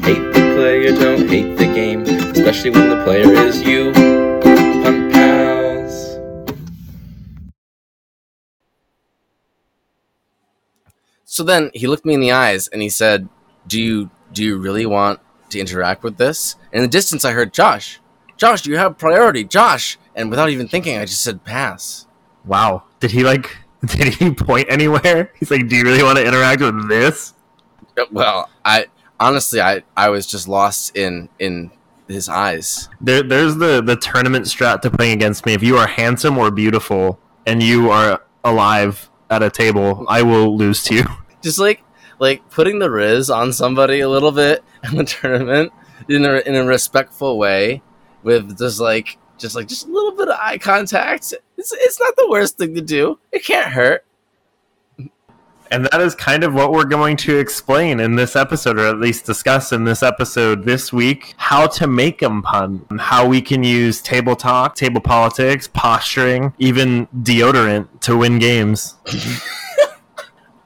Hate the player, don't hate the game, especially when the player is you. Punt pals. So then he looked me in the eyes and he said, "Do you do you really want to interact with this?" In the distance, I heard Josh. Josh, do you have priority, Josh? And without even thinking, I just said pass. Wow. Did he like? Did he point anywhere? He's like, "Do you really want to interact with this?" Uh, Well, I honestly, I I was just lost in in his eyes. There, there's the the tournament strat to playing against me. If you are handsome or beautiful and you are alive at a table, I will lose to you. Just like like putting the riz on somebody a little bit in the tournament in a in a respectful way, with just like just like just a little bit of eye contact. It's it's not the worst thing to do. It can't hurt. And that is kind of what we're going to explain in this episode, or at least discuss in this episode this week how to make them pun, how we can use table talk, table politics, posturing, even deodorant to win games.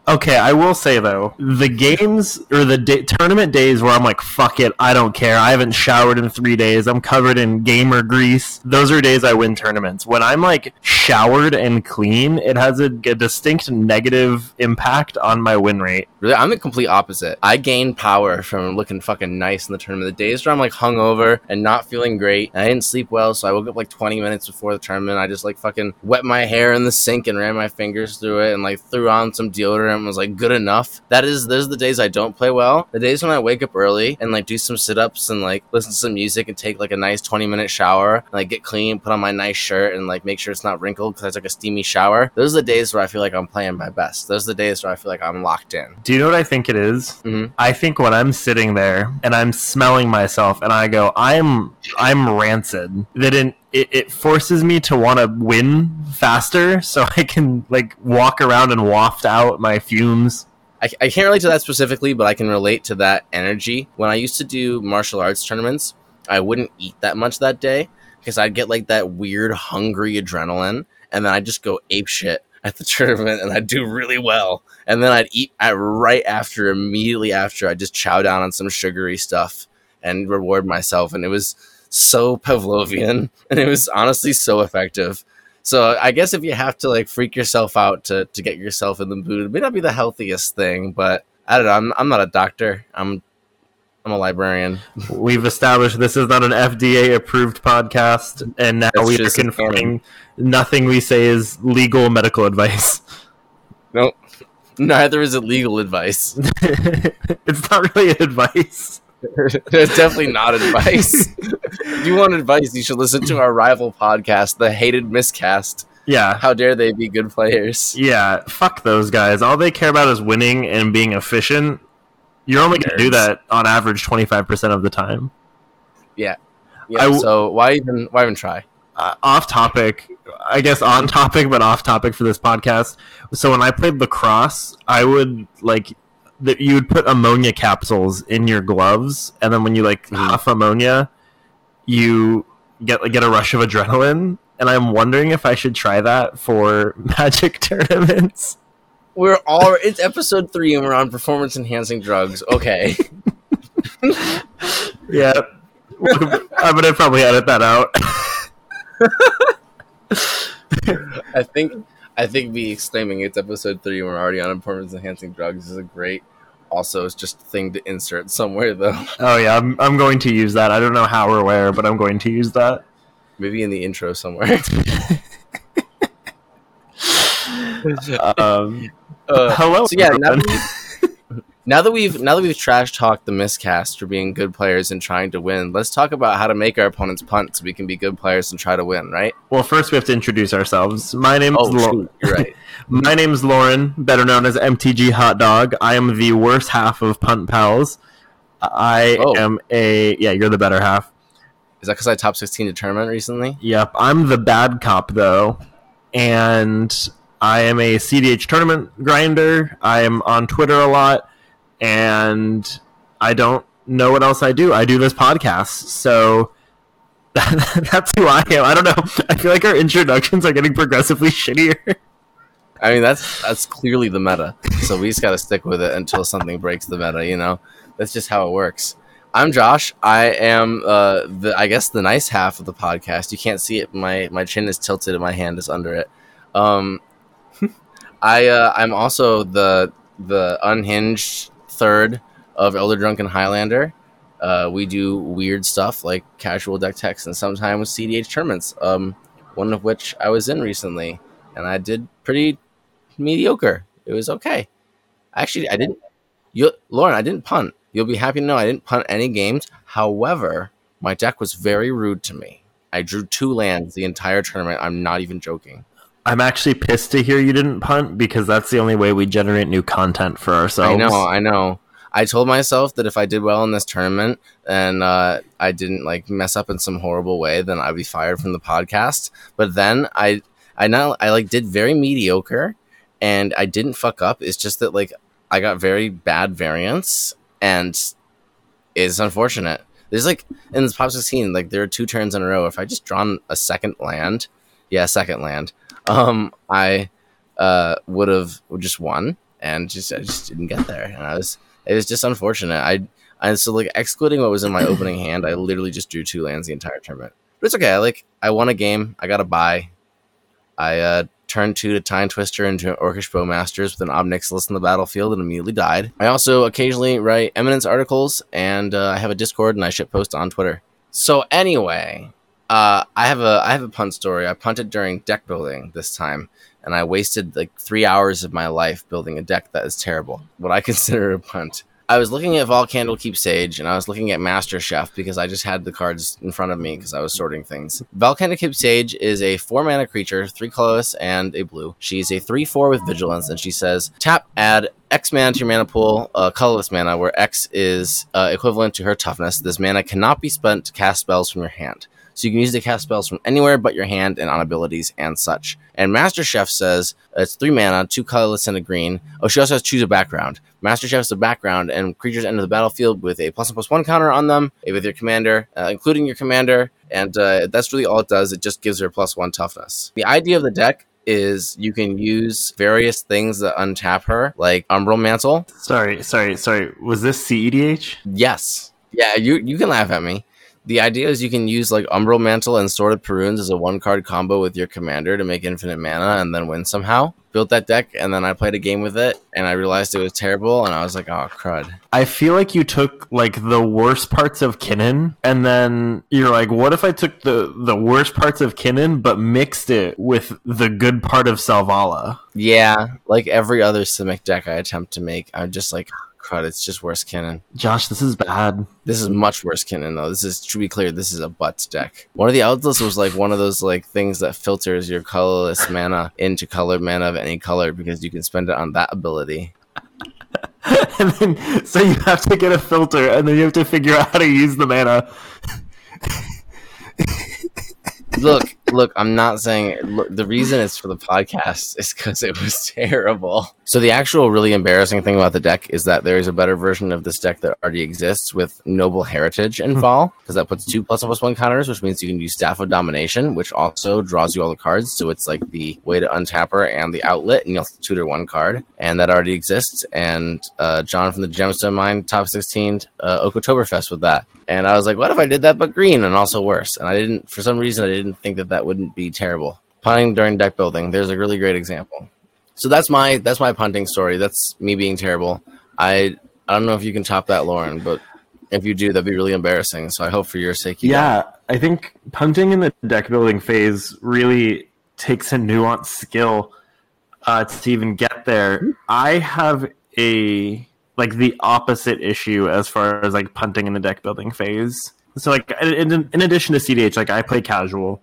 Okay, I will say though, the games or the tournament days where I'm like, fuck it, I don't care. I haven't showered in three days. I'm covered in gamer grease. Those are days I win tournaments. When I'm like showered and clean, it has a, a distinct negative impact on my win rate. Really, I'm the complete opposite. I gain power from looking fucking nice in the tournament. The days where I'm like hungover and not feeling great, I didn't sleep well, so I woke up like 20 minutes before the tournament. I just like fucking wet my hair in the sink and ran my fingers through it and like threw on some deodorant and was like good enough. That is, those are the days I don't play well. The days when I wake up early and like do some sit ups and like listen to some music and take like a nice 20 minute shower, and, like get clean, put on my nice shirt, and like make sure it's not wrinkled because I took a steamy shower. Those are the days where I feel like I'm playing my best. Those are the days where I feel like I'm locked in. Do you know what I think it is? Mhm. I think when I'm sitting there and I'm smelling myself and I go, I'm I'm rancid. That it, it, it forces me to want to win faster, so I can like walk around and waft out my fumes. I, I can't relate to that specifically, but I can relate to that energy. When I used to do martial arts tournaments, I wouldn't eat that much that day because I'd get like that weird hungry adrenaline, and then I'd just go ape shit at the tournament, and I'd do really well. And then I'd eat at right after, immediately after, I'd just chow down on some sugary stuff and reward myself, and it was so Pavlovian, and it was honestly so effective. So I guess if you have to like freak yourself out to, to get yourself in the mood, it may not be the healthiest thing, but I don't know. I'm, I'm not a doctor. I'm I'm a librarian. We've established this is not an FDA approved podcast, and now That's we are confirming nothing we say is legal medical advice. Nope. Neither is it legal advice. it's not really advice. it's definitely not advice. If you want advice, you should listen to our rival podcast, The Hated Miscast. Yeah. How dare they be good players? Yeah, fuck those guys. All they care about is winning and being efficient. You're only going to do that on average 25% of the time. Yeah. W- so why even why even try? Uh, off topic, I guess on topic, but off topic for this podcast. So when I played lacrosse, I would like that you would put ammonia capsules in your gloves, and then when you like Mhm. huff ammonia, you get get a rush of adrenaline. And I'm wondering if I should try that for magic tournaments. We're all it's episode three and we're on performance enhancing drugs. Okay. Yeah, I'm gonna probably edit that out. I think I think me exclaiming it's episode three and we're already on performance enhancing drugs is a great also it's just a thing to insert somewhere though. Oh yeah, I'm I'm going to use that. I don't know how or where, but I'm going to use that. Maybe in the intro somewhere. Um, Uh, hello. so yeah, now that, we've, now that we've now that we've trash talked the miscast for being good players and trying to win, let's talk about how to make our opponents punt so we can be good players and try to win, right? well, first we have to introduce ourselves. My name's Oh, Lau- shoot, you're right. My name's Loren, better known as MTG Hot Dog. I am the worst half of Punt Pals. I Oh. am a yeah. You're the better half. Is that because I top sixteen to tournament recently? Yep, I'm the bad cop though, and I am a CDH tournament grinder. I am on Twitter a lot, and I don't know what else I do. I do this podcast, so that's who I am. I don't know. I feel like our introductions are getting progressively shittier. I mean, that's that's clearly the meta. So we just got to stick with it until something breaks the meta. You know, that's just how it works. I'm Josh. I am uh, the I guess the nice half of the podcast. You can't see it. My my chin is tilted and my hand is under it. Um, I uh, I'm also the the unhinged third of Elder Drunken Highlander. Uh, we do weird stuff like casual deck techs and sometimes CDH tournaments. Um, one of which I was in recently, and I did pretty mediocre. It was okay. Actually, I didn't. You, Loren, I didn't punt. You'll be happy to know I didn't punt any games. However, my deck was very rude to me. I drew two lands the entire tournament. I'm not even joking. I'm actually pissed to hear you didn't punt because that's the only way we generate new content for ourselves. I know, I know. I told myself that if I did well in this tournament and uh, I didn't like mess up in some horrible way, then I'd be fired from the podcast. But then I, I not I like did very mediocre, and I didn't fuck up. It's just that like I got very bad variance, and it's unfortunate. There's like in this pop 16, like there are two turns in a row. If I just drawn a second land, yeah, second land, um, I uh would have just won, and just I just didn't get there, and I was it was just unfortunate. I and so like excluding what was in my opening hand, I literally just drew two lands the entire tournament. But it's okay. I like I won a game. I got a buy. I uh, turned two to Timetwister into Orcish Bowmasters with an Ob Nixilis in the battlefield and immediately died. I also occasionally write Eminence articles and uh, I have a Discord and I ship post on Twitter. So anyway, uh, I have a I have a punt story. I punted during deck building this time, and I wasted like three hours of my life building a deck that is terrible. What I consider a punt. I was looking at Vhal Candlekeep Sage and I was looking at Master Chef because I just had the cards in front of me because I was sorting things. Vhal Candlekeep Sage is a four mana creature, three colorless and a blue. She's a 3 4 with vigilance and she says tap, add X mana to your mana pool, uh, colorless mana, where X is uh, equivalent to her toughness. This mana cannot be spent to cast spells from your hand. So you can use to cast spells from anywhere but your hand and on abilities and such. And Master Chef says it's three mana, two colorless, and a green. Oh, she also has choose a background. Master Chef's the background, and creatures enter the battlefield with a plus one plus one counter on them, with your commander, uh, including your commander. And uh, that's really all it does. It just gives her plus one toughness. The idea of the deck is you can use various things that untap her, like Umbral Mantle. Sorry, sorry, sorry. Was this CEDH? Yes. Yeah, you you can laugh at me. The idea is you can use like Umbral Mantle and Sword of Paruns as a one card combo with your commander to make infinite mana and then win somehow. Built that deck and then I played a game with it and I realized it was terrible and I was like, oh crud. I feel like you took like the worst parts of Kinnan and then you're like, what if I took the the worst parts of Kinnan but mixed it with the good part of Selvala? Yeah, like every other Simic deck I attempt to make, I'm just like, crud, it's just worse Kinnan. Josh, this is bad. This is much worse Kinnan though. This is to be clear, this is a butts deck. One of the outlets was like one of those like things that filters your colorless mana into colored mana of any color because you can spend it on that ability. and then so you have to get a filter and then you have to figure out how to use the mana. look, look, I'm not saying look, the reason it's for the podcast is because it was terrible. So the actual really embarrassing thing about the deck is that there is a better version of this deck that already exists with Noble Heritage and Fall, because that puts two plus one plus one counters, which means you can use Staff of Domination, which also draws you all the cards. So it's like the way to untap her and the outlet, and you also tutor one card, and that already exists. And uh, John from the Gemstone Mine top 16 uh, Oktoberfest with that. And I was like, what if I did that but green and also worse? And I didn't, for some reason, I didn't think that that wouldn't be terrible. Punting during deck building, there's a really great example. So that's my that's my punting story. That's me being terrible. I I don't know if you can top that, Loren, but if you do, that'd be really embarrassing. So I hope for your sake, you yeah. Don't. I think punting in the deck building phase really takes a nuanced skill uh, to even get there. I have a like the opposite issue as far as like punting in the deck building phase. So like in, in addition to CDH, like I play casual.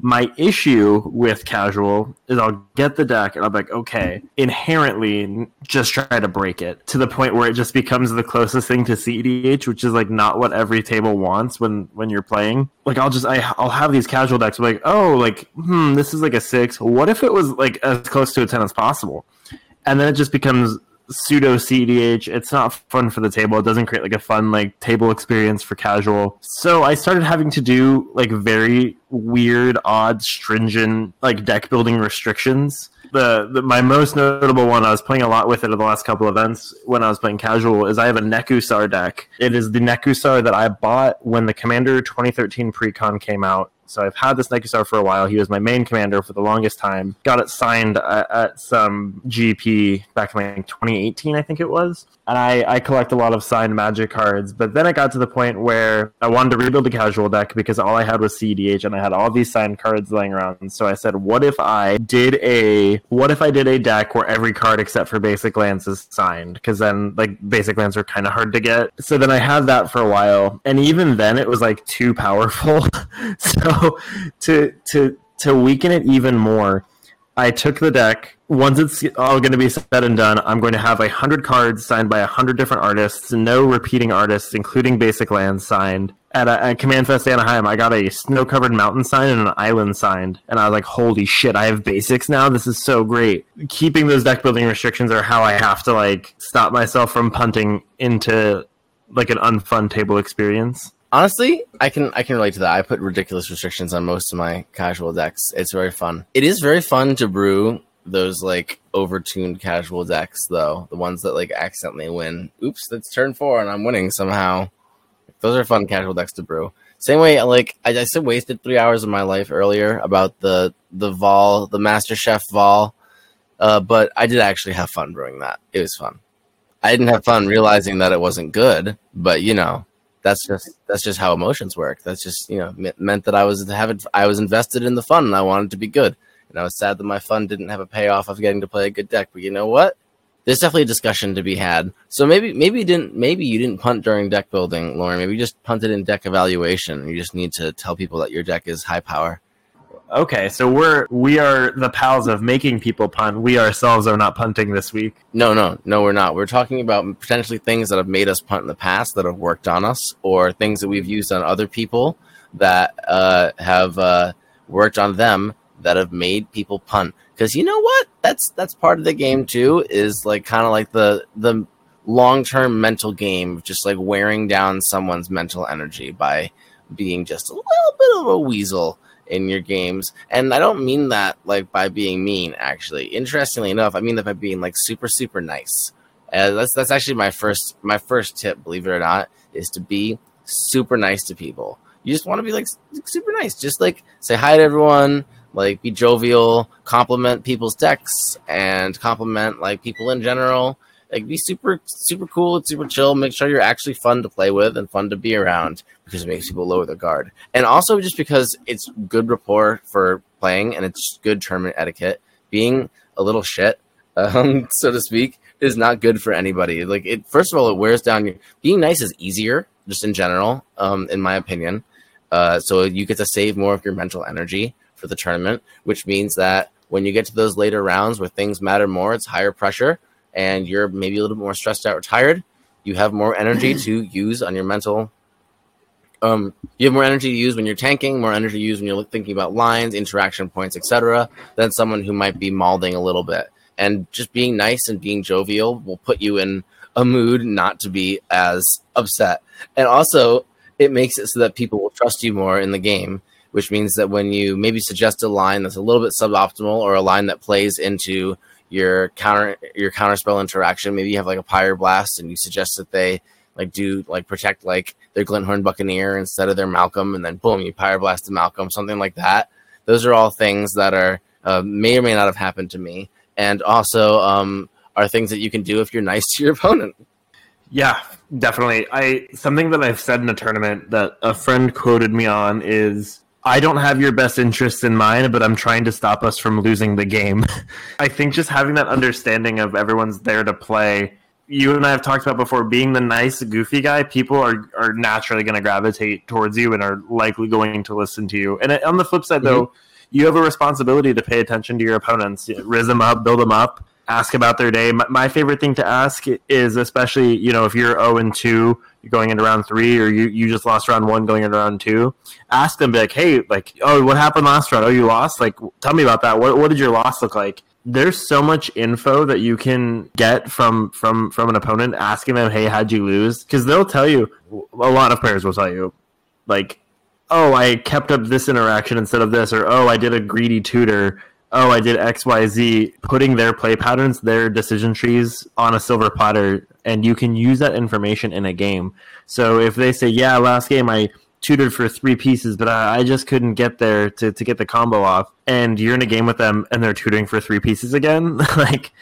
My issue with casual is I'll get the deck and I'm like, okay, inherently just try to break it to the point where it just becomes the closest thing to CEDH, which is like not what every table wants when when you're playing. Like I'll just I, I'll have these casual decks like, oh, like hmm, this is like a six. What if it was like as close to a ten as possible? And then it just becomes pseudo CDH. It's not fun for the table. It doesn't create like a fun like table experience for casual. So I started having to do like very weird, odd, stringent like deck building restrictions the, the my most notable one, I was playing a lot with it in the last couple events when I was playing casual, is I have a Nekusar deck. It is the Nekusar that I bought when the Commander 2013 Precon came out. So I've had this Nekusar for a while. He was my main commander for the longest time. Got it signed at, at some GP back in like 2018, I think it was. And I, I collect a lot of signed Magic cards. But then it got to the point where I wanted to rebuild a casual deck because all I had was CEDH and I had all these signed cards laying around. So I said, what if I did a what if I did a deck where every card except for basic lands is signed? Because then like basic lands are kind of hard to get. So then I had that for a while, and even then it was like too powerful. so to to to weaken it even more, I took the deck. Once it's all going to be said and done, I'm going to have a hundred cards signed by a hundred different artists, no repeating artists, including basic lands signed. At, a, at CommandFest Anaheim, I got a snow-covered mountain sign and an island signed, and I was like, "Holy shit! I have basics now. This is so great." Keeping those deck building restrictions are how I have to like stop myself from punting into like an unfun table experience. Honestly, I can I can relate to that. I put ridiculous restrictions on most of my casual decks. It's very fun. It is very fun to brew those like overtuned casual decks though. The ones that like accidentally win. Oops, that's turn four and I'm winning somehow. Those are fun casual decks to brew. Same way, like I just wasted three hours of my life earlier about the the Vhal, the Master Chef Vhal, uh, but I did actually have fun brewing that. It was fun. I didn't have fun realizing that it wasn't good, but you know, that's just that's just how emotions work. That's just you know meant that I was having I was invested in the fun and I wanted to be good, and I was sad that my fun didn't have a payoff of getting to play a good deck. But you know what? There's definitely a discussion to be had. So maybe maybe you didn't maybe you didn't punt during deck building, Loren. Maybe you just punted in deck evaluation. You just need to tell people that your deck is high power. Okay, so we're we are the pals of making people punt. We ourselves are not punting this week. No, no, no, we're not. We're talking about potentially things that have made us punt in the past that have worked on us, or things that we've used on other people that uh, have uh, worked on them that have made people punt. Because you know what? That's that's part of the game too. Is like kind of like the the long term mental game, of just like wearing down someone's mental energy by being just a little bit of a weasel in your games. And I don't mean that like by being mean, actually. Interestingly enough, I mean that by being like super, super nice. Uh, that's that's actually my first my first tip, believe it or not, is to be super nice to people. You just want to be like super nice. Just like say hi to everyone, like be jovial, compliment people's decks, and compliment like people in general. Like be super super cool and super chill. Make sure you're actually fun to play with and fun to be around because it makes people lower their guard. And also just because it's good rapport for playing and it's good tournament etiquette. Being a little shit, um, so to speak, is not good for anybody. Like it first of all, it wears down your being nice is easier, just in general, um, in my opinion. Uh, so you get to save more of your mental energy for the tournament, which means that when you get to those later rounds where things matter more, it's higher pressure and you're maybe a little bit more stressed out or tired, you have more energy to use on your mental. Um, you have more energy to use when you're tanking, more energy to use when you're thinking about lines, interaction points, etc., than someone who might be malding a little bit. And just being nice and being jovial will put you in a mood not to be as upset. And also, it makes it so that people will trust you more in the game, which means that when you maybe suggest a line that's a little bit suboptimal or a line that plays into your counter your counterspell interaction. Maybe you have like a Pyroblast and you suggest that they like do like protect like their Glint-Horn Buccaneer instead of their Malcolm, and then boom, you Pyroblast the Malcolm, something like that. Those are all things that are uh, may or may not have happened to me, and also um, are things that you can do if you're nice to your opponent. Yeah, definitely. I something that I've said in a tournament that a friend quoted me on is I don't have your best interests in mind, but I'm trying to stop us from losing the game. I think just having that understanding of everyone's there to play. You and I have talked about before being the nice, goofy guy. People are, are naturally going to gravitate towards you and are likely going to listen to you. And on the flip side, mm-hmm. though, you have a responsibility to pay attention to your opponents, riz them up, build them up, ask about their day. My, my favorite thing to ask is, especially you know, if you're zero oh and two going into round three or you, you just lost round one going into round two, ask them, be like, hey, like, oh, what happened last round? Oh, you lost? Like, tell me about that. What, what did your loss look like? There's so much info that you can get from from from an opponent asking them, hey, how'd you lose? Because they'll tell you. A lot of players will tell you, like, oh, I kept up this interaction instead of this, or oh, I did a greedy tutor oh, I did X, Y, Z, putting their play patterns, their decision trees on a silver platter, and you can use that information in a game. So if they say, yeah, last game I tutored for three pieces, but I, I just couldn't get there to, to get the combo off, and you're in a game with them and they're tutoring for three pieces again, like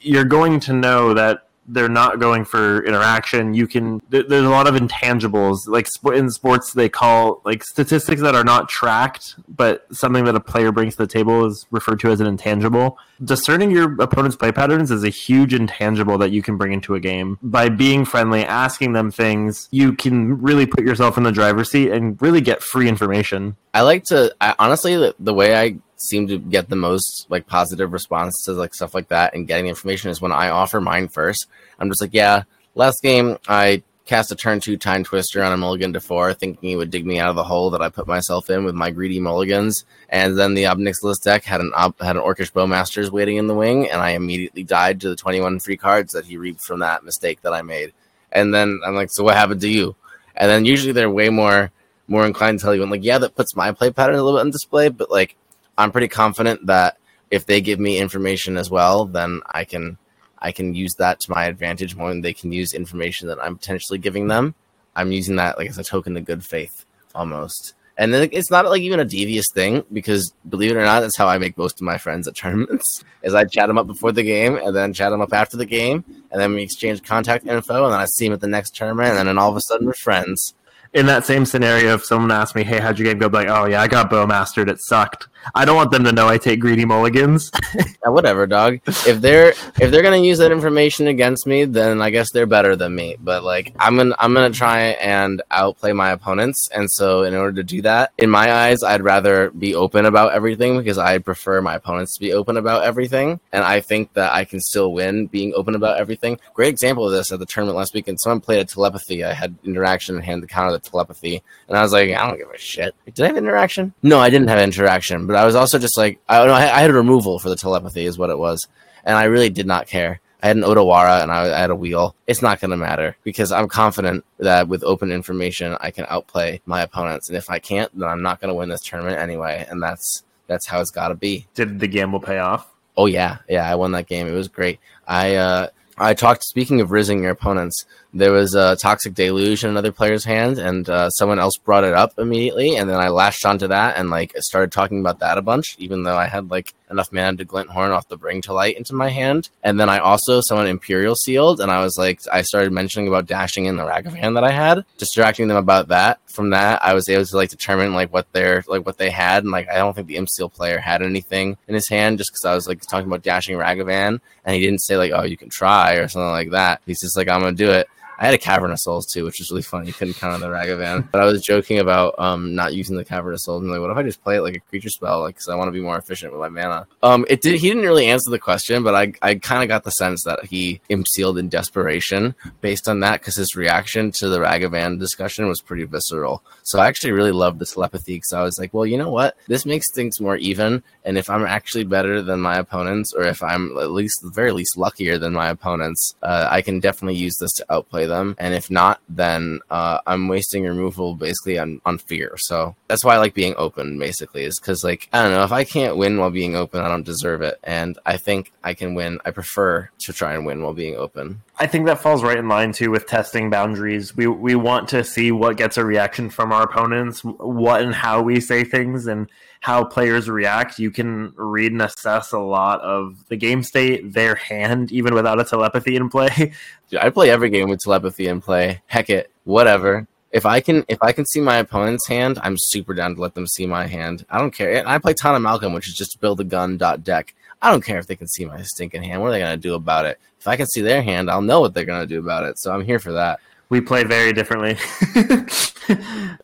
you're going to know that they're not going for interaction. You can there's a lot of intangibles like in sports they call like statistics that are not tracked, but something that a player brings to the table is referred to as an intangible. Discerning your opponent's play patterns is a huge intangible that you can bring into a game. By being friendly, asking them things, you can really put yourself in the driver's seat and really get free information. I like to I, honestly the, the way I seem to get the most like positive response to like stuff like that and getting information is when I offer mine first. I'm just like, yeah, last game I cast a turn two timetwister on a mulligan to four, thinking he would dig me out of the hole that I put myself in with my greedy mulligans. And then the Ob Nixilis deck had an Ob- had an Orcish Bowmasters waiting in the wing, and I immediately died to the 21 free cards that he reaped from that mistake that I made. And then I'm like, so what happened to you? And then usually they're way more more inclined to tell you, I'm like, yeah, that puts my play pattern a little bit on display, but like I'm pretty confident that if they give me information as well, then I can I can use that to my advantage more than they can use information that I'm potentially giving them. I'm using that like as a token of good faith almost. And then it's not like even a devious thing because believe it or not, that's how I make most of my friends at tournaments. Is I chat them up before the game and then chat them up after the game, and then we exchange contact info, and then I see them at the next tournament, and then all of a sudden we're friends in that same scenario, if someone asked me, "Hey, how'd your game go?" I'd be like, "Oh yeah, I got bowmastered. It sucked." I don't want them to know I take greedy mulligans. yeah, whatever, dog. If they're if they're gonna use that information against me, then I guess they're better than me. But like, I'm gonna I'm gonna try and outplay my opponents, and so in order to do that, in my eyes, I'd rather be open about everything because I prefer my opponents to be open about everything, and I think that I can still win being open about everything. Great example of this at the tournament last weekend. Someone played a telepathy. I had interaction and hand the counter the telepathy. And I was like, I don't give a shit. Did I have interaction? No, I didn't have interaction, but I was also just like, I, I had a removal for the telepathy, is what it was. And I really did not care. I had an Otawara and I, had a wheel. It's not going to matter because I'm confident that with open information, I can outplay my opponents. And if I can't, then I'm not going to win this tournament anyway. And that's that's how it's got to be. Did the gamble pay off? Oh yeah, yeah. I won that game. It was great. I uh, I talked. Speaking of rizzing your opponents, there was a toxic deluge in another player's hand, and uh, someone else brought it up immediately, and then I lashed onto that and like started talking about that a bunch, even though I had like enough mana to glint horn off the bring to light into my hand, and then I also someone imperial sealed, and I was like, I started mentioning about dashing in the Ragavan that I had, distracting them about that. From that, I was able to like determine like what their like what they had, and like I don't think the imp seal player had anything in his hand, just because I was like talking about dashing Ragavan, and he didn't say like, oh, you can try or something like that. He's just like, I'm gonna do it. I had a Cavern of Souls too, which was really funny. You couldn't count on the Ragavan, but I was joking about um, not using the Cavern of Souls. And like, what if I just play it like a creature spell, like because I want to be more efficient with my mana? Um, it did. He didn't really answer the question, but I I kind of got the sense that he sealed in desperation based on that because his reaction to the Ragavan discussion was pretty visceral. So I actually really loved the telepathy because I was like, well, you know what? This makes things more even, and if I'm actually better than my opponents, or if I'm at least the very least luckier than my opponents, uh, I can definitely use this to outplay them. And if not, then uh, I'm wasting removal basically on, on fear. So that's why I like being open, basically, is because, like, I don't know, if I can't win while being open, I don't deserve it. And I think I can win. I prefer to try and win while being open. I think that falls right in line too with testing boundaries. We we want to see what gets a reaction from our opponents, what and how we say things, and how players react. You can read and assess a lot of the game state, their hand, even without a telepathy in play. Dude, I play every game with telepathy in play. Heck it, whatever. If I can, if I can see my opponent's hand, I'm super down to let them see my hand. I don't care. And I play Tana Malcolm, which is just build a gun dot deck. I don't care if they can see my stinking hand. What are they gonna do about it? If I can see their hand, I'll know what they're gonna do about it. So I'm here for that. We play very differently.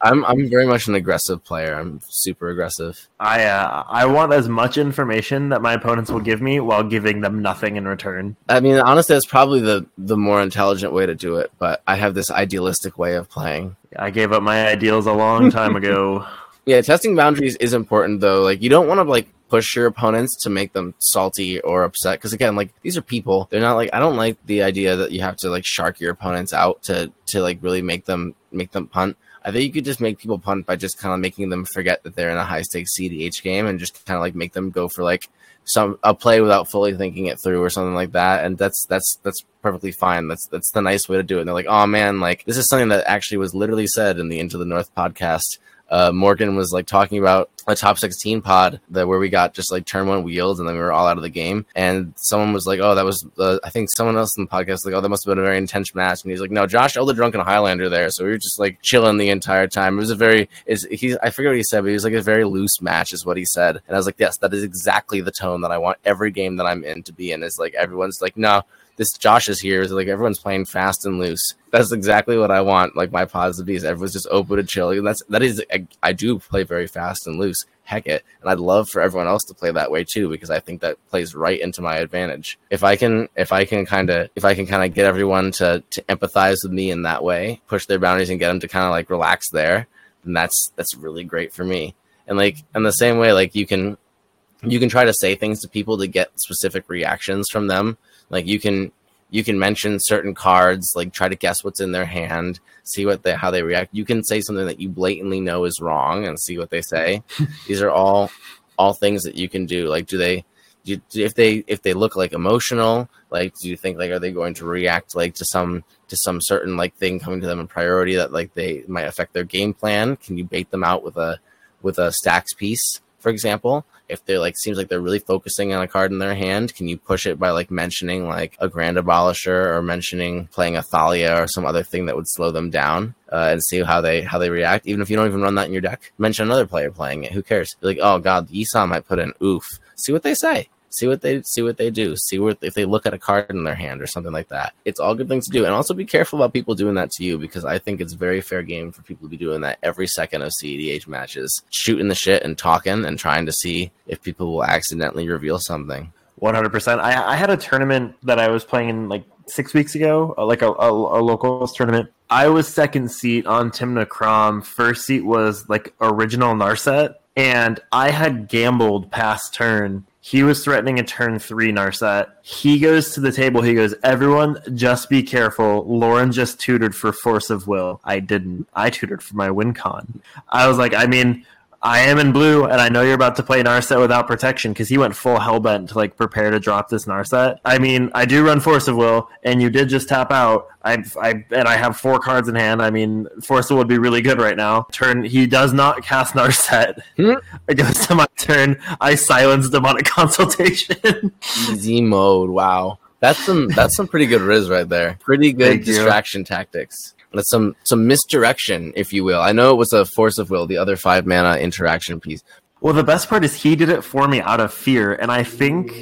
I'm I'm very much an aggressive player. I'm super aggressive. I uh, I want as much information that my opponents will give me while giving them nothing in return. I mean, honestly, that's probably the the more intelligent way to do it. But I have this idealistic way of playing. I gave up my ideals a long time ago. yeah, testing boundaries is important though. Like you don't want to like push your opponents to make them salty or upset. Because again, like these are people. They're not like I don't like the idea that you have to like shark your opponents out to to like really make them make them punt. I think you could just make people punt by just kind of making them forget that they're in a high stakes CDH game and just kind of like make them go for like some a play without fully thinking it through or something like that. And that's that's that's perfectly fine. That's that's the nice way to do it. And they're like, oh man, like this is something that actually was literally said in the Into the North podcast uh, Morgan was like talking about a top 16 pod that where we got just like turn one wheels and then we were all out of the game. And someone was like, Oh, that was, uh, I think someone else in the podcast, like, Oh, that must have been a very intense match. And he's like, No, Josh the Drunken Highlander there. So we were just like chilling the entire time. It was a very, is he, I forget what he said, but he was like a very loose match, is what he said. And I was like, Yes, that is exactly the tone that I want every game that I'm in to be in. Is like everyone's like, No, this Josh is here. Is like everyone's playing fast and loose. That's exactly what I want. Like my pods to be. Is everyone's just open to chill. And that's that is. I, I, do play very fast and loose. Heck it, and I'd love for everyone else to play that way too because I think that plays right into my advantage. If I can, if I can kind of, if I can kind of get everyone to to empathize with me in that way, push their boundaries and get them to kind of like relax there, then that's that's really great for me. And like in the same way, like you can you can try to say things to people to get specific reactions from them like you can you can mention certain cards, like try to guess what's in their hand, see what they how they react. You can say something that you blatantly know is wrong and see what they say. These are all all things that you can do. Like do they do, if they if they look like emotional, like do you think like are they going to react like to some to some certain like thing coming to them in priority that like they might affect their game plan? Can you bait them out with a with a stacks piece, for example? If they're like seems like they're really focusing on a card in their hand, can you push it by like mentioning like a Grand Abolisher or mentioning playing a Thalia or some other thing that would slow them down uh, and see how they how they react? Even if you don't even run that in your deck, mention another player playing it. Who cares? You're like, oh god, Esau might put in oof. See what they say see what they see what they do see what if they look at a card in their hand or something like that. It's all good things to do. And also be careful about people doing that to you because i think it's very fair game for people to be doing that every second of cedh matches shooting the shit and talking and trying to see if people will accidentally reveal something. 100% i, I had a tournament that i was playing in like six weeks ago uh, like a, a, a locals tournament. I was second seat on Kraum first seat was like original narset. And i had gambled past turn he was threatening a turn three Narset. He goes to the table. He goes, Everyone, just be careful. Loren just tutored for Force of Will. I didn't. I tutored for my win con. I was like, I mean, I am in blue, and I know you're about to play Narset without protection because he went full hellbent to like prepare to drop this Narset. I mean, I do run Force of Will, and you did just tap out. I, I and I have four cards in hand. I mean, Force of Will would be really good right now. Turn he does not cast Narset. Hmm? It goes to my turn. I silence demonic consultation. Easy mode. Wow. That's some that's some pretty good riz right there. Pretty good Thank distraction you. tactics. That's some some misdirection, if you will. I know it was a force of will, the other five mana interaction piece. Well, the best part is he did it for me out of fear, and I think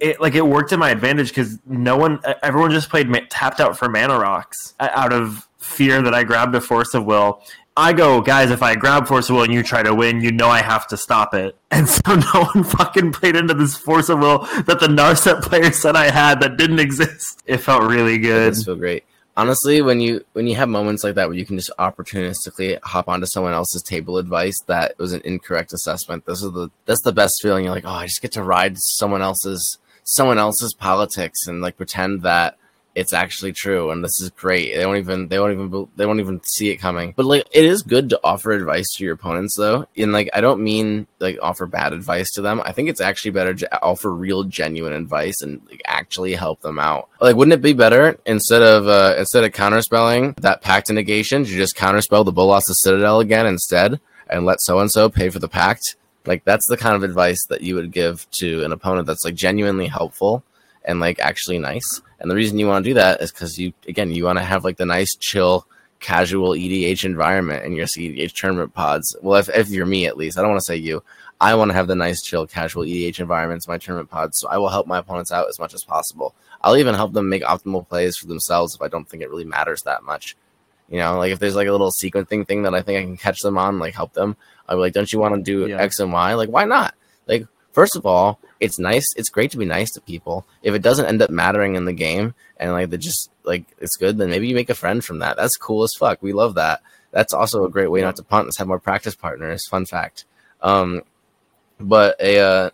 it like it worked in my advantage because no one, everyone just played tapped out for mana rocks out of fear that I grabbed a force of will. I go, guys, if I grab Force of Will and you try to win, you know I have to stop it. And so no one fucking played into this Force of Will that the Narset player said I had that didn't exist. It felt really good. It feel great honestly when you when you have moments like that where you can just opportunistically hop onto someone else's table advice that was an incorrect assessment. This is the that's the best feeling. You're like oh i just get to ride someone else's someone else's politics and like pretend that it's actually true and this is great. They don't even they won't even they won't even see it coming. But like it is good to offer advice to your opponents though and like i don't mean like offer bad advice to them. I think it's actually better to offer real genuine advice and like, actually help them out. Like wouldn't it be better instead of uh instead of counterspelling that pact negation you just counterspell the Bolas the citadel again instead and let so and so pay for the pact? Like that's the kind of advice that you would give to an opponent that's like genuinely helpful and like actually nice and the reason you want to do that is because you, again, you want to have like the nice, chill, casual EDH environment in your EDH tournament pods. Well, if, if you're me at least, I don't want to say you. I want to have the nice, chill, casual EDH environments my tournament pods, so I will help my opponents out as much as possible. I'll even help them make optimal plays for themselves if I don't think it really matters that much. You know, like if there's like a little sequencing thing that I think I can catch them on, like help them. I'll be like, don't you want to do yeah. X and Y? Like, why not? Like, first of all, it's nice. It's great to be nice to people. If it doesn't end up mattering in the game and like they just like it's good, then maybe you make a friend from that. That's cool as fuck. We love that. That's also a great way not to punt. Let's have more practice partners. Fun fact. Um, but a uh,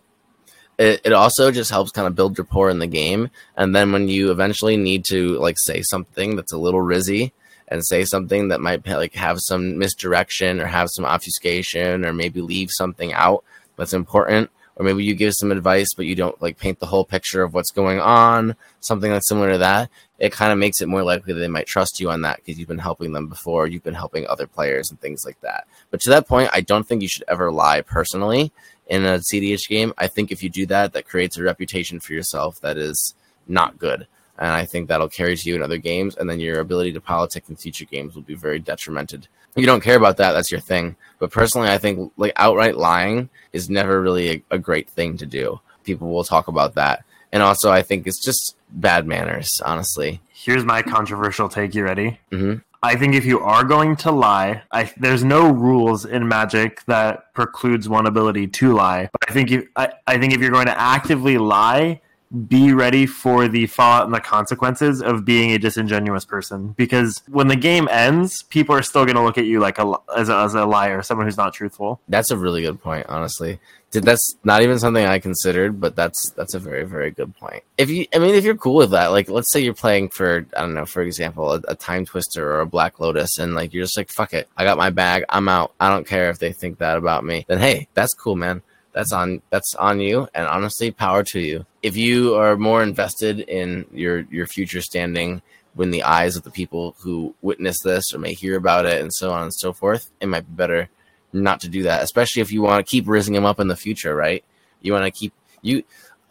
it, it also just helps kind of build rapport in the game and then when you eventually need to like say something that's a little rizzy and say something that might like have some misdirection or have some obfuscation or maybe leave something out that's important or maybe you give some advice but you don't like paint the whole picture of what's going on something that's similar to that it kind of makes it more likely that they might trust you on that because you've been helping them before you've been helping other players and things like that but to that point i don't think you should ever lie personally in a cdh game i think if you do that that creates a reputation for yourself that is not good and I think that'll carry to you in other games, and then your ability to politic in future games will be very detrimented. You don't care about that, that's your thing. But personally, I think like outright lying is never really a, a great thing to do. People will talk about that, and also I think it's just bad manners. Honestly, Here's my controversial take. You ready? Mhm. I think if you are going to lie, I, there's no rules in Magic that precludes one ability to lie. But I think you, I, I think if you're going to actively lie, be ready for the fallout and the consequences of being a disingenuous person. Because when the game ends, people are still going to look at you like a as a, as a liar, someone who's not truthful. that's a really good point. Honestly, Did- that's not even something I considered, but that's that's a very very good point. If you, I mean, if you're cool with that, like let's say you're playing for I don't know, for example, a, a Timetwister or a Black Lotus, and like you're just like fuck it, I got my bag, I'm out. I don't care if they think that about me. Then hey, that's cool, man. That's on that's on you, and honestly, power to you. If you are more invested in your your future standing in the eyes of the people who witness this or may hear about it, and so on and so forth, it might be better not to do that, especially if you want to keep raising them up in the future, right? You want to keep you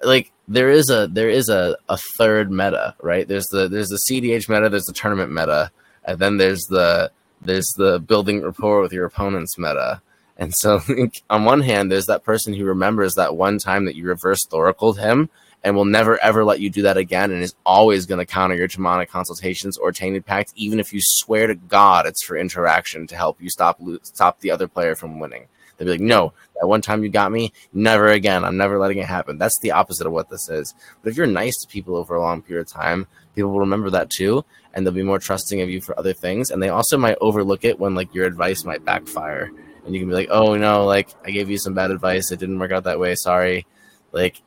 like there is a there is a, a third meta, right? There's the there's the CDH meta, there's the tournament meta, and then there's the there's the building rapport with your opponent's meta. And so on one hand, there's that person who remembers that one time that you reverse Thoracled him and will never ever let you do that again and is always going to counter your demonic consultations or tainted pact, even if you swear to God it's for interaction to help you stop lo- stop the other player from winning. They'll be like, no, that one time you got me, never again. I'm never letting it happen. That's the opposite of what this is. But if you're nice to people over a long period of time, people will remember that too, and they'll be more trusting of you for other things. And they also might overlook it when like your advice might backfire, and you can be like, oh no, like I gave you some bad advice, it didn't work out that way. Sorry. Like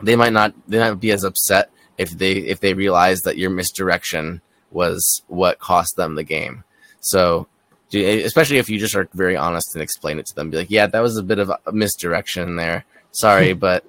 they might not they might be as upset if they if they realize that your misdirection was what cost them the game. So especially if you just are very honest and explain it to them, be like, yeah, that was a bit of a misdirection there. Sorry, but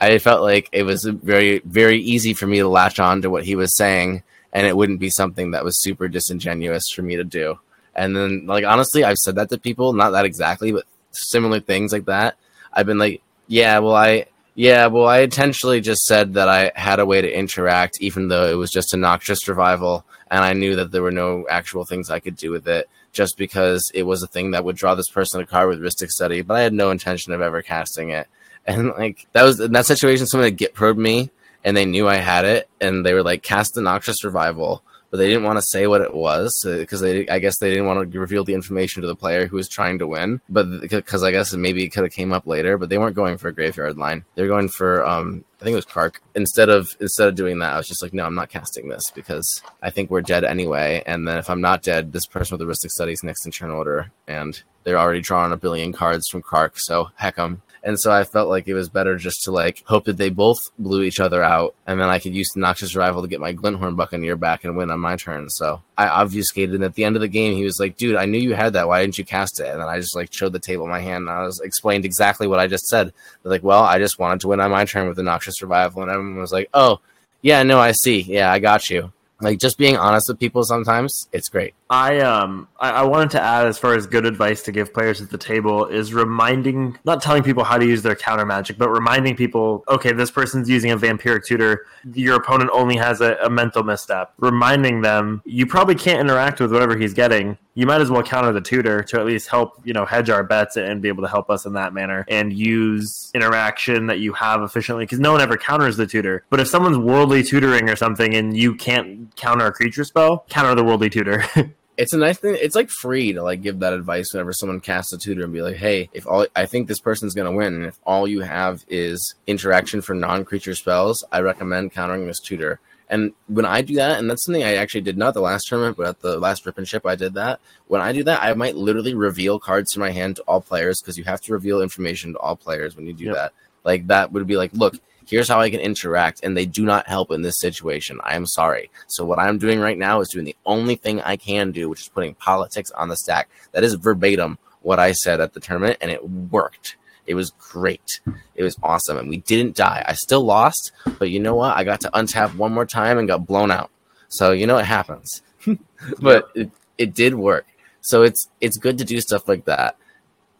I felt like it was very very easy for me to latch on to what he was saying, and it wouldn't be something that was super disingenuous for me to do. And then, like honestly, I've said that to people, not that exactly, but similar things like that. I've been like, yeah, well, I yeah, well, I intentionally just said that I had a way to interact, even though it was just a noxious revival, and I knew that there were no actual things I could do with it, just because it was a thing that would draw this person a card with Rhystic Study, but I had no intention of ever casting it. And like that was in that situation, someone had git probed me, and they knew I had it, and they were like, cast the noxious revival. But they didn't want to say what it was because they, I guess, they didn't want to reveal the information to the player who was trying to win. But because I guess maybe it could have came up later, but they weren't going for a graveyard line. They're going for, um, I think it was Kark. Instead of instead of doing that, I was just like, no, I'm not casting this because I think we're dead anyway. And then if I'm not dead, this person with the Rhystic Studies next in turn order, and they're already drawing a billion cards from Kark, so heck heck 'em. And so I felt like it was better just to like hope that they both blew each other out, and then I could use the Noxious Revival to get my Glint-Horn Buccaneer back and win on my turn. So I obfuscated, and at the end of the game, he was like, "Dude, I knew you had that. Why didn't you cast it?" And then I just like showed the table my hand, and I was explained exactly what I just said. They're like, "Well, I just wanted to win on my turn with the Noxious Revival," and everyone was like, "Oh, yeah, no, I see. Yeah, I got you." Like just being honest with people sometimes, it's great. I um I, I wanted to add as far as good advice to give players at the table is reminding not telling people how to use their counter magic, but reminding people, okay, this person's using a vampiric tutor. Your opponent only has a, a mental misstep. Reminding them you probably can't interact with whatever he's getting. You might as well counter the tutor to at least help, you know, hedge our bets and be able to help us in that manner and use interaction that you have efficiently because no one ever counters the tutor. But if someone's worldly tutoring or something and you can't counter a creature spell, counter the worldly tutor. it's a nice thing. It's like free to like give that advice whenever someone casts a tutor and be like, "Hey, if all I think this person's gonna win, and if all you have is interaction for non-creature spells, I recommend countering this tutor." And when I do that, and that's something I actually did not the last tournament, but at the last rip and ship, I did that. When I do that, I might literally reveal cards to my hand to all players because you have to reveal information to all players when you do Yep. that. Like that would be like, look, here's how I can interact, and they do not help in this situation. I am sorry. So what I'm doing right now is doing the only thing I can do, which is putting politics on the stack. That is verbatim what I said at the tournament, and it worked. It was great. It was awesome, and we didn't die. I still lost, but you know what? I got to untap one more time and got blown out. So you know it happens, but it, it did work. So it's it's good to do stuff like that,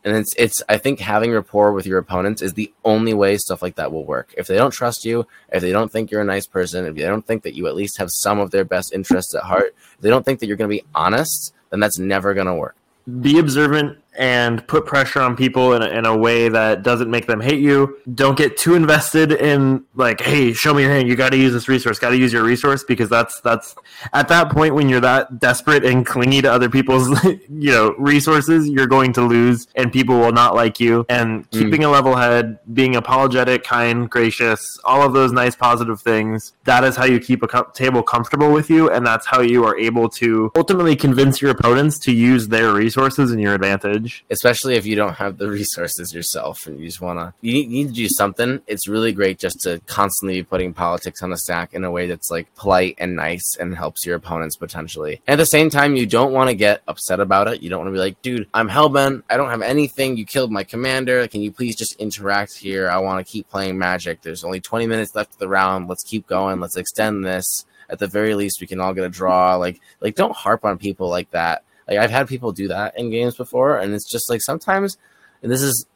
and it's it's I think having rapport with your opponents is the only way stuff like that will work. If they don't trust you, if they don't think you're a nice person, if they don't think that you at least have some of their best interests at heart, if they don't think that you're going to be honest, then that's never going to work. be observant and put pressure on people in a, in a way that doesn't make them hate you. Don't get too invested in like, hey, show me your hand. You got to use this resource. Got to use your resource because that's that's at that point when you're that desperate and clingy to other people's you know resources, you're going to lose, and people will not like you. And hmm. keeping a level head, being apologetic, kind, gracious, all of those nice positive things. That is how you keep a co- table comfortable with you, and that's how you are able to ultimately convince your opponents to use their resources in your advantage. Especially if you don't have the resources yourself and you just want to you need, you need to do something. It's really great just to constantly be putting politics on the stack in a way that's like polite and nice and helps your opponents potentially. At the same time you don't want to get upset about it. You don't want to be like dude i'm hellbent. I don't have anything. You killed my commander. Can you please just interact here? I want to keep playing magic. There's only 20 minutes left of the round. Let's keep going. Let's extend this. At the very least we can all get a draw. Like like don't harp on people like that like I've had people do that in games before, and it's just like sometimes, and this is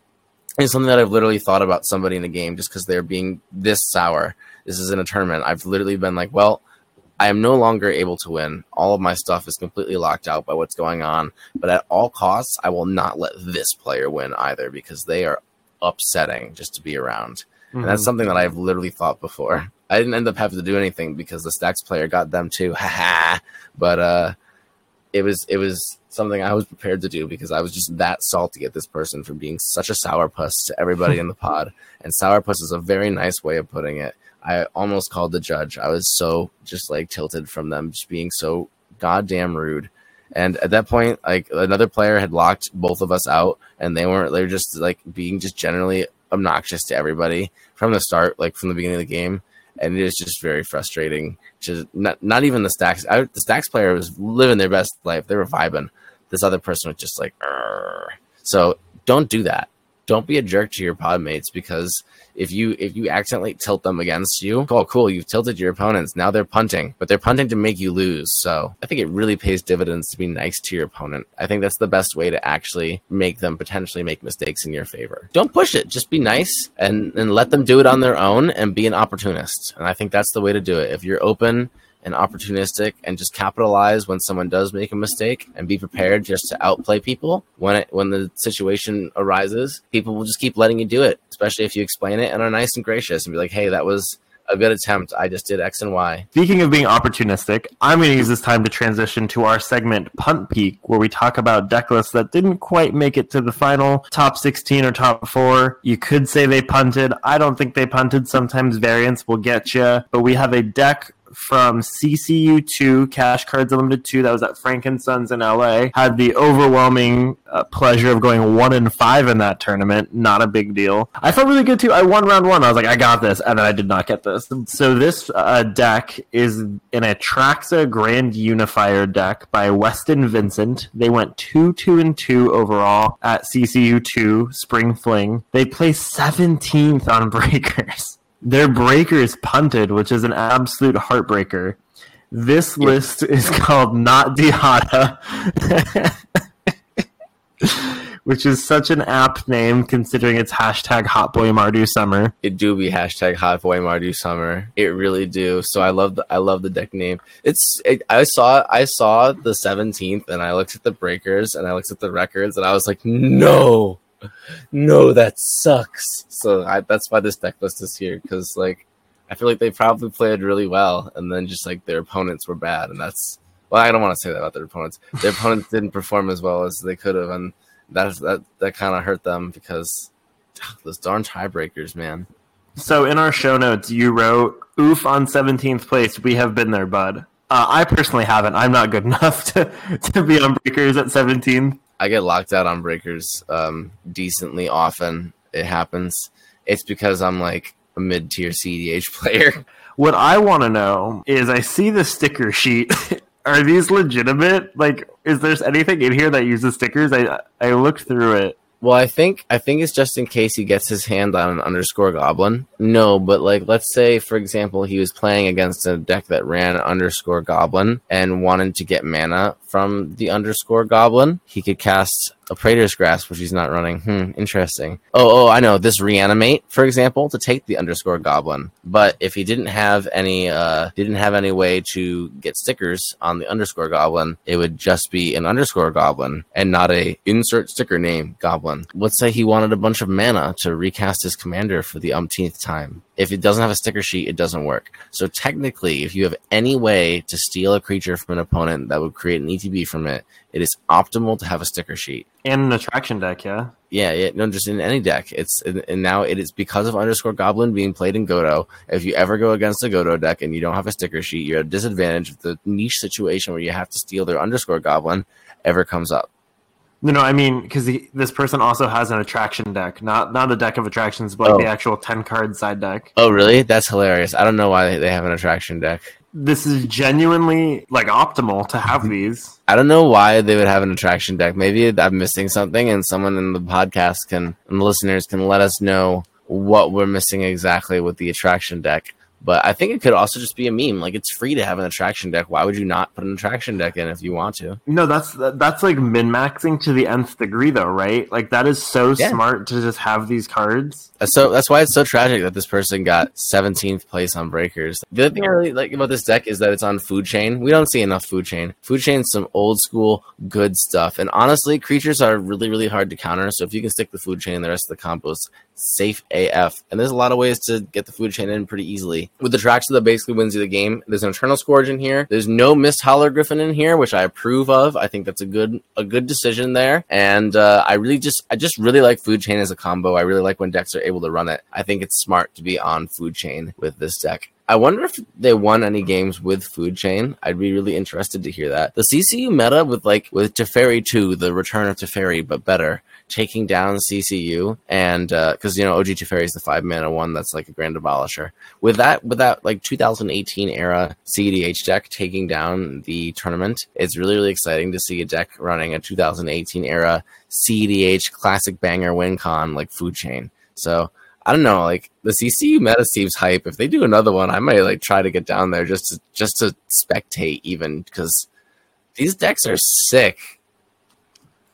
is something that I've literally thought about somebody in the game just because they're being this sour. This is in a tournament. I've literally been like, well, I am no longer able to win. All of my stuff is completely locked out by what's going on. But at all costs, I will not let this player win either because they are upsetting just to be around. And that's something that I've literally thought before. I didn't end up having to do anything because the stax player got them too. Haha. but uh it was it was something I was prepared to do because I was just that salty at this person for being such a sourpuss to everybody in the pod. And sourpuss is a very nice way of putting it. I almost called the judge. I was so just like tilted from them just being so goddamn rude. And at that point, like another player had locked both of us out, and they weren't. They were just like being just generally obnoxious to everybody from the start, like from the beginning of the game. And it is just very frustrating. Just not not even the stax. I, the stax player was living their best life. They were vibing. This other person was just like, "Arr." so don't do that. Don't be a jerk to your pod mates because if you if you accidentally tilt them against you, oh cool, you've tilted your opponents. Now they're punting, but they're punting to make you lose. So I think it really pays dividends to be nice to your opponent. I think that's the best way to actually make them potentially make mistakes in your favor. Don't push it. Just be nice and, and let them do it on their own and be an opportunist. And I think that's the way to do it. If you're open and opportunistic and just capitalize when someone does make a mistake and be prepared just to outplay people when it when the situation arises people will just keep letting you do it especially if you explain it and are nice and gracious and be like hey that was a good attempt i just did x and y Speaking of being opportunistic, I'm going to use this time to transition to our segment Punt Peak, where we talk about deck lists that didn't quite make it to the final top 16 or top four. You could say they punted. I don't think they punted. Sometimes variance will get you. But we have a deck from CCU2, Cash Cards Unlimited 2, that was at Frankensons in LA. Had the overwhelming uh, pleasure of going 1 and 5 in that tournament. Not a big deal. I felt really good too. I won round one. I was like, I got this. And then I did not get this. So this uh, deck is an Atraxa Grand Unifier deck by Weston Vincent. They went 2 2 and 2 overall at CCU2 Spring Fling. They placed 17th on Breakers. Their breakers punted, which is an absolute heartbreaker. This list is called Not Dihada, which is such an apt name considering it's hashtag Hot Boy Mardu Summer. it do be hashtag hot boy mardu summer. It really do. So i love the i love the deck name. It's it, i saw i saw the 17th and i looked at the breakers and i looked at the records and i was like no no that sucks so I, that's why this deck list is here because like i feel like they probably played really well and then just like their opponents were bad and that's well i don't want to say that about their opponents their opponents didn't perform as well as they could have and that's that that kind of hurt them because those darn tiebreakers man So in our show notes, you wrote, "Oof on 17th place. We have been there, bud." Uh, I personally haven't. I'm not good enough to to be on breakers at 17. I get locked out on breakers um, decently often. It happens. It's because I'm like a mid tier CDH player. What I want to know is, I see the sticker sheet. Are these legitimate? Like, is there anything in here that uses stickers? I I looked through it. Well, I think I think it's just in case he gets his hand on an underscore goblin. No, but like let's say for example he was playing against a deck that ran underscore goblin and wanted to get mana from the underscore goblin, he could cast a Praetor's Grasp, which he's not running. Hmm, interesting. Oh, oh, I know. This reanimate, for example, to take the underscore goblin. But if he didn't have any, uh, didn't have any way to get stickers on the underscore goblin, it would just be an underscore goblin and not a insert sticker name goblin. Let's say he wanted a bunch of mana to recast his commander for the umpteenth time. If it doesn't have a sticker sheet, it doesn't work. So technically, if you have any way to steal a creature from an opponent that would create an ETB from it, it is optimal to have a sticker sheet. And an attraction deck, yeah. Yeah, yeah, no, just in any deck. It's and now it is because of underscore goblin being played in Godo. If you ever go against a Godo deck and you don't have a sticker sheet, you're at a disadvantage if the niche situation where you have to steal their underscore goblin ever comes up. No, no, I mean because this person also has an attraction deck, not not a deck of attractions, but like Oh. the actual ten card side deck. Oh, really? That's hilarious. I don't know why they have an attraction deck. This is genuinely like optimal to have mm-hmm. these. I don't know why they would have an attraction deck. Maybe I'm missing something, and someone in the podcast can, and the listeners can let us know what we're missing exactly with the attraction deck. But I think it could also just be a meme. Like it's free to have an attraction deck. Why would you not put an attraction deck in if you want to? No, that's that's like min maxing to the nth degree, though, right? Like that is so Yeah. smart to just have these cards. Uh, so that's why it's so tragic that this person got 17th place on breakers. The other thing I really like about this deck is that it's on food chain. We don't see enough food chain. Food chain's some old school good stuff. And honestly, creatures are really, really hard to counter. So if you can stick the food chain in the rest of the combos, safe AF. And there's a lot of ways to get the food chain in pretty easily. With the Traxxas that basically wins you the game, there's an Eternal Scourge in here. There's no Misthollow Griffin in here, which I approve of. I think that's a good a good decision there. And uh, I really just I just really like food chain as a combo. I really like when decks are able to run it. I think it's smart to be on food chain with this deck. I wonder if they won any games with food chain. I'd be really interested to hear that. The CCU meta with like with Teferi 2, the return of Teferi, but better, taking down CCU and uh, because you know OG Teferi is the five mana one that's like a grand abolisher. With that, with that like 2018 era CDH deck taking down the tournament, it's really really exciting to see a deck running a 2018 era CDH classic banger win con like food chain. So I don't know, like the CCU meta seems hype. If they do another one, I might like try to get down there just to just to spectate, even because these decks are sick.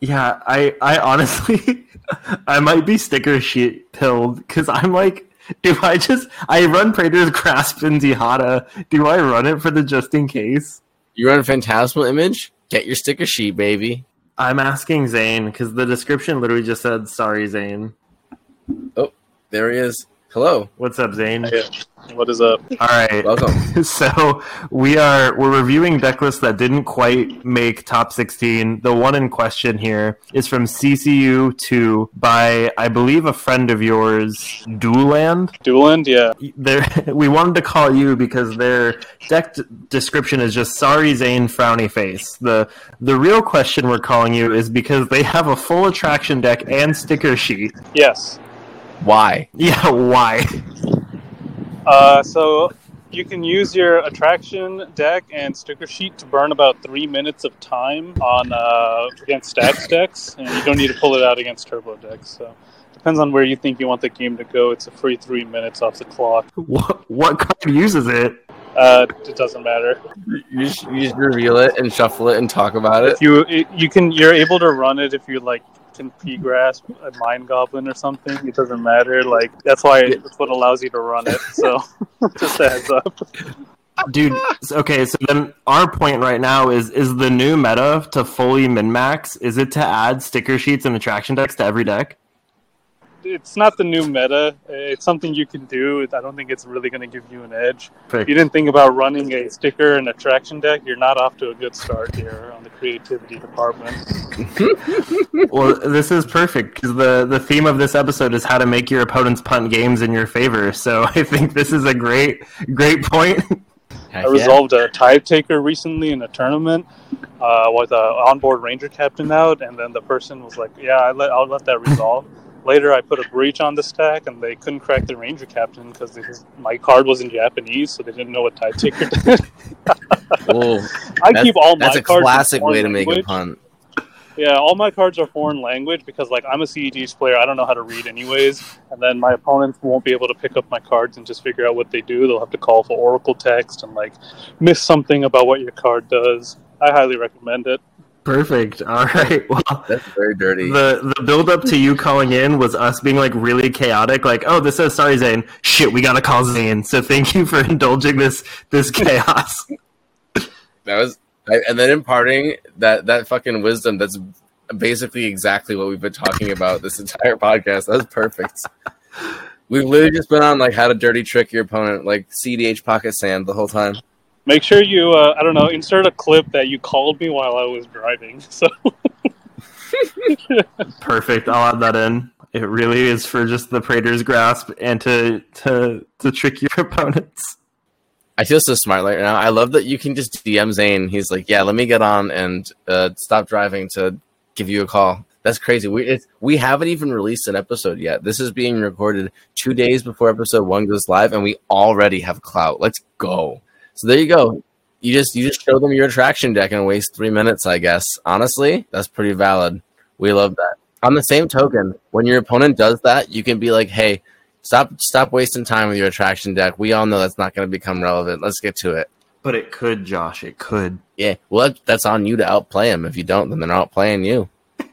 Yeah, I I honestly I might be sticker sheet pilled because I'm like, do I just I run Praetor's Grasp in Dihada? Do I run it for the just in case? You run a Phantasmal Image, get your sticker sheet, baby. I'm asking Zane because the description literally just said, "Sorry, Zane." Oh, there he is. Hello, What's up, Zane? Yeah. What is up? All right. welcome. so we are we're reviewing deck lists that didn't quite make top 16 the one in question here is from ccu 2 by i believe a friend of yours Duuland. Duuland? Yeah. there we wanted to call you because their deck d- description is just sorry zane frowny face the the real question we're calling you is because they have a full attraction deck and sticker sheet Yes. Why? yeah why Uh, so you can use your attraction deck and sticker sheet to burn about three minutes of time on uh, against stax decks, and you don't need to pull it out against turbo decks. So depends on where you think you want the game to go. It's a free three minutes off the clock. what, what card uses it Uh, it doesn't matter. You just, you just reveal it and shuffle it and talk about it. If you it, you can you're able to run it if you like can p grasp a mind goblin or something. It doesn't matter. Like that's why it's what allows you to run it. So just a heads up. Dude, okay, so then our point right now is is the new meta to fully min max, is it to add sticker sheets and attraction decks to every deck? It's not the new meta. It's something you can do. I don't think it's really going to give you an edge. Perfect. If you didn't think about running a sticker and attraction deck, you're not off to a good start here on the creativity department. well, this is perfect because the the theme of this episode is how to make your opponent's punt games in your favor. So I think this is a great great point. I resolved a tie taker recently in a tournament uh, with an onboard ranger captain out, and then the person was like, "Yeah, I let, I'll let that resolve." Later, I put a breach on the stack, and they couldn't crack the ranger captain because my card was in Japanese, so they didn't know what tide taker did. Whoa, I keep all my cards. that's a classic way to make a language. punt. Yeah, all my cards are foreign language because, like, I'm a CEDH player. I don't know how to read anyways, and then my opponents won't be able to pick up my cards and just figure out what they do. They'll have to call for Oracle text and like miss something about what your card does. I highly recommend it. Perfect. All right. Well, That's very dirty. the the build up to you calling in was us being like really chaotic. Like, oh, this says sorry, Zane. Shit, we gotta call Zane. So thank you for indulging this this chaos. That was, I, and then imparting that that fucking wisdom. That's basically exactly what we've been talking about this entire podcast. That was perfect. We've literally just been on like how to dirty trick your opponent, like CDH pocket sand the whole time. Make sure you, uh, I don't know, insert a clip that you called me while I was driving. So Perfect. I'll add that in. It really is for just the Praetor's grasp and to to to trick your opponents. I feel so smart right now. I love that you can just DM Zane. He's like, "Yeah, let me get on and uh, stop driving to give you a call." That's crazy. We it's, we haven't even released an episode yet. This is being recorded two days before episode one goes live, and we already have clout. Let's go. So there you go. You just you just show them your attraction deck and waste three minutes. I guess honestly, that's pretty valid. We love that. On the same token, when your opponent does that, you can be like, "Hey, stop stop wasting time with your attraction deck. We all know that's not going to become relevant. Let's get to it." But it could, Josh. It could. Yeah, well, that's on you to outplay them. If you don't, then they're not playing you.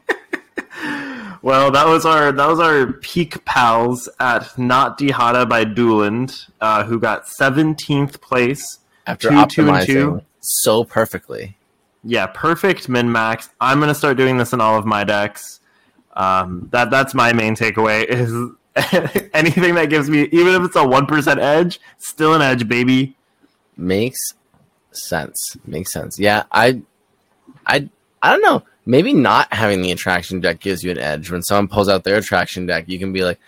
Well, that was our that was our peak pals at Not Dihada by Duuland, uh, who got seventeenth place. After Two, two, and optimizing two. so perfectly. Yeah, perfect min max. I'm gonna start doing this in all of my decks. Um, that that's my main takeaway is anything that gives me, even if it's a one percent edge, still an edge, baby. Makes sense. Makes sense. Yeah, I, I, I don't know. Maybe not having the attraction deck gives you an edge. When someone pulls out their attraction deck, you can be like,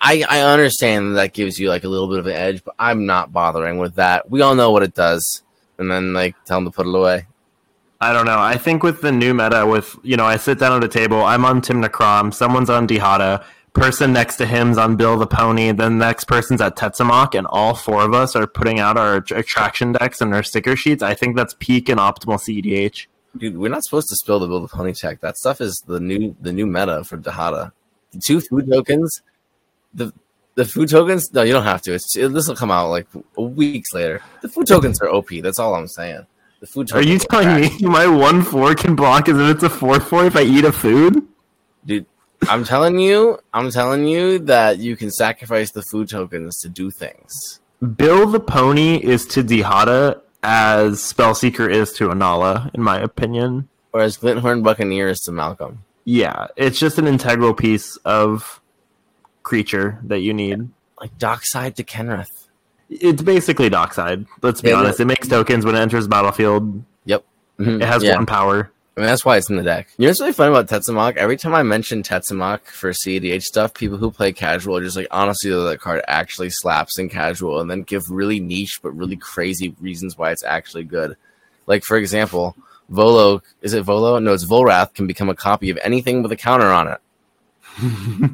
I, I understand that, gives you like a little bit of an edge, but I'm not bothering with that. We all know what it does, and then like tell them to put it away. I don't know. I think with the new meta, with you know, I sit down at a table. I'm on Tim Necrom. Someone's on Dihada. Person next to him's on Bill the Pony. Then the next person's at Tetzimoc, and all four of us are putting out our attraction decks and our sticker sheets. I think that's peak and optimal CEDH. Dude, we're not supposed to spill the Bill the pony tech. That stuff is the new the new meta for Dihada. The two food tokens, the the food tokens. No, you don't have to. It's this will come out like weeks later. The food tokens are OP. That's all I'm saying. The food. Are you telling crack. me my one four can block as if it's a four four if I eat a food? dude? I'm telling you. I'm telling you that you can sacrifice the food tokens to do things. Bill the Pony is to Dihada as Spellseeker is to Inalla, in my opinion. Or as Glint-Horn Buccaneer is to Malcolm. Yeah, it's just an integral piece of creature that you need. Like Dockside to Kenrith. It's basically Dockside. Let's be Yeah, honest. It makes tokens when it enters battlefield. Yep. Mhm. It has Yeah. one power. I mean, that's why it's in the deck. You know what's really fun about Tetzimoc? Every time I mention Tetzimoc for CDH stuff, people who play casual are just like, honestly, though, that card actually slaps in casual, and then give really niche but really crazy reasons why it's actually good. Like, for example, Volo, is it Volo? No, it's Volrath can become a copy of anything with a counter on it.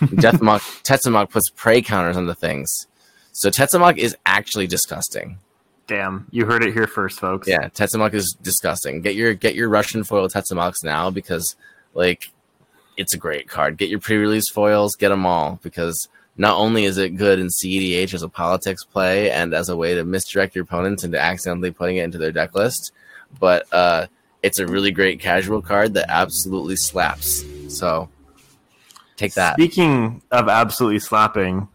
Deathmok, Tetzimoc puts prey counters on the things. So Tetzimoc is actually disgusting. Damn, you heard it here first, folks. Yeah, Tetzimoc is disgusting. Get your get your Russian foil Tetzimocs now because like it's a great card. Get your pre-release foils, get them all because not only is it good in CEDH as a politics play and as a way to misdirect your opponents into accidentally putting it into their deck list, but uh, it's a really great casual card that absolutely slaps. So take that. Speaking of absolutely slapping,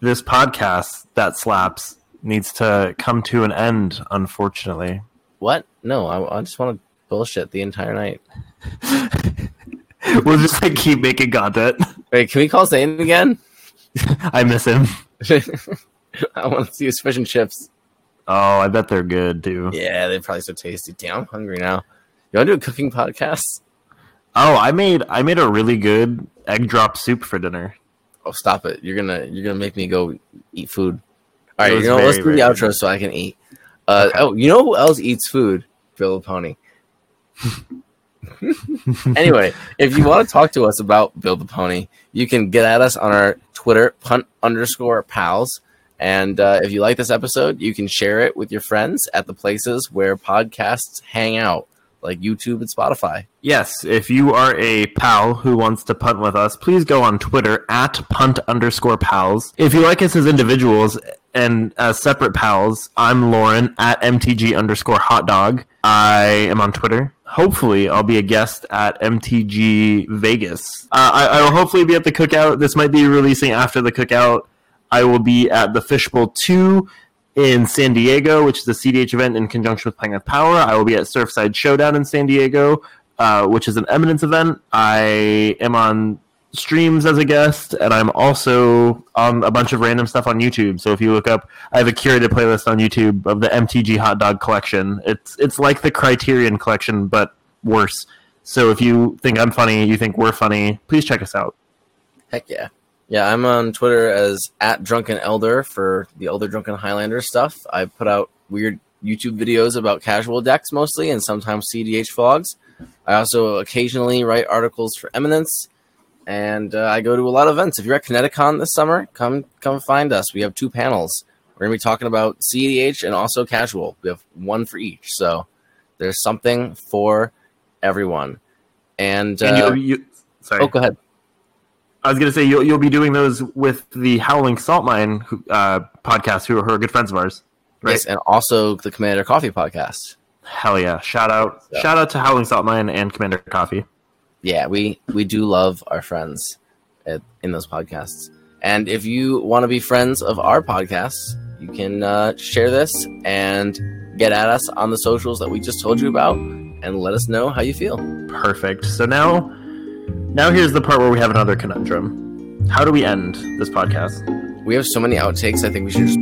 this podcast that slaps needs to come to an end, unfortunately. What? No, I, I just want to bullshit the entire night. we'll just like keep making content. Wait, can we call Zane again? I miss him. I want to see his fish and chips. Oh, I bet they're good too. Yeah, they're probably so tasty. Damn, I'm hungry now. You want to do a cooking podcast? Oh, I made I made a really good egg drop soup for dinner. Oh, stop it! You're gonna you're gonna make me go eat food. All right, you know, let's do the very outro so I can eat. Uh, Okay. Oh, you know who else eats food? Bill the Pony. anyway, if you want to talk to us about Bill the Pony, you can get at us on our Twitter, punt underscore pals. And uh, if you like this episode, you can share it with your friends at the places where podcasts hang out, like YouTube and Spotify. Yes, if you are a pal who wants to punt with us, please go on Twitter at punt underscore pals. If you like us as individuals and as separate pals, I'm Loren at MTG underscore hot dog. I am on Twitter. Hopefully, I'll be a guest at MTG Vegas. Uh, I, I will hopefully be at the cookout. This might be releasing after the cookout. I will be at the Fishbowl 2 in San Diego, which is a CDH event in conjunction with with Power. I will be at Surfside Showdown in San Diego, uh, which is an Eminence event. I am on streams as a guest, and I'm also on a bunch of random stuff on YouTube. So if you look up, I have a curated playlist on YouTube of the MTG Hot Dog Collection. It's it's like the Criterion Collection, but worse. So if you think I'm funny, you think we're funny, please check us out. Heck yeah. Yeah, I'm on Twitter as at Drunken Elder for the Elder Drunken Highlander stuff. I put out weird YouTube videos about casual decks mostly and sometimes CDH vlogs. I also occasionally write articles for Eminence and uh, I go to a lot of events. If you're at Kineticon this summer, come come find us. We have two panels. We're going to be talking about CDH and also casual. We have one for each. So there's something for everyone. And, And uh, you, you, sorry. oh, go ahead. I was going to say you'll, you'll be doing those with the Howling Salt Mine uh, podcast, who, who are good friends of ours. Right? Yes, and also the Commander Coffee podcast. Hell yeah! Shout out, So- shout out to Howling Salt Mine and Commander Coffee. Yeah, we we do love our friends at, in those podcasts. And if you want to be friends of our podcasts, you can uh, share this and get at us on the socials that we just told you about, and let us know how you feel. Perfect. So now, now here's the part where we have another conundrum. How do we end this podcast? We have so many outtakes. I think we should just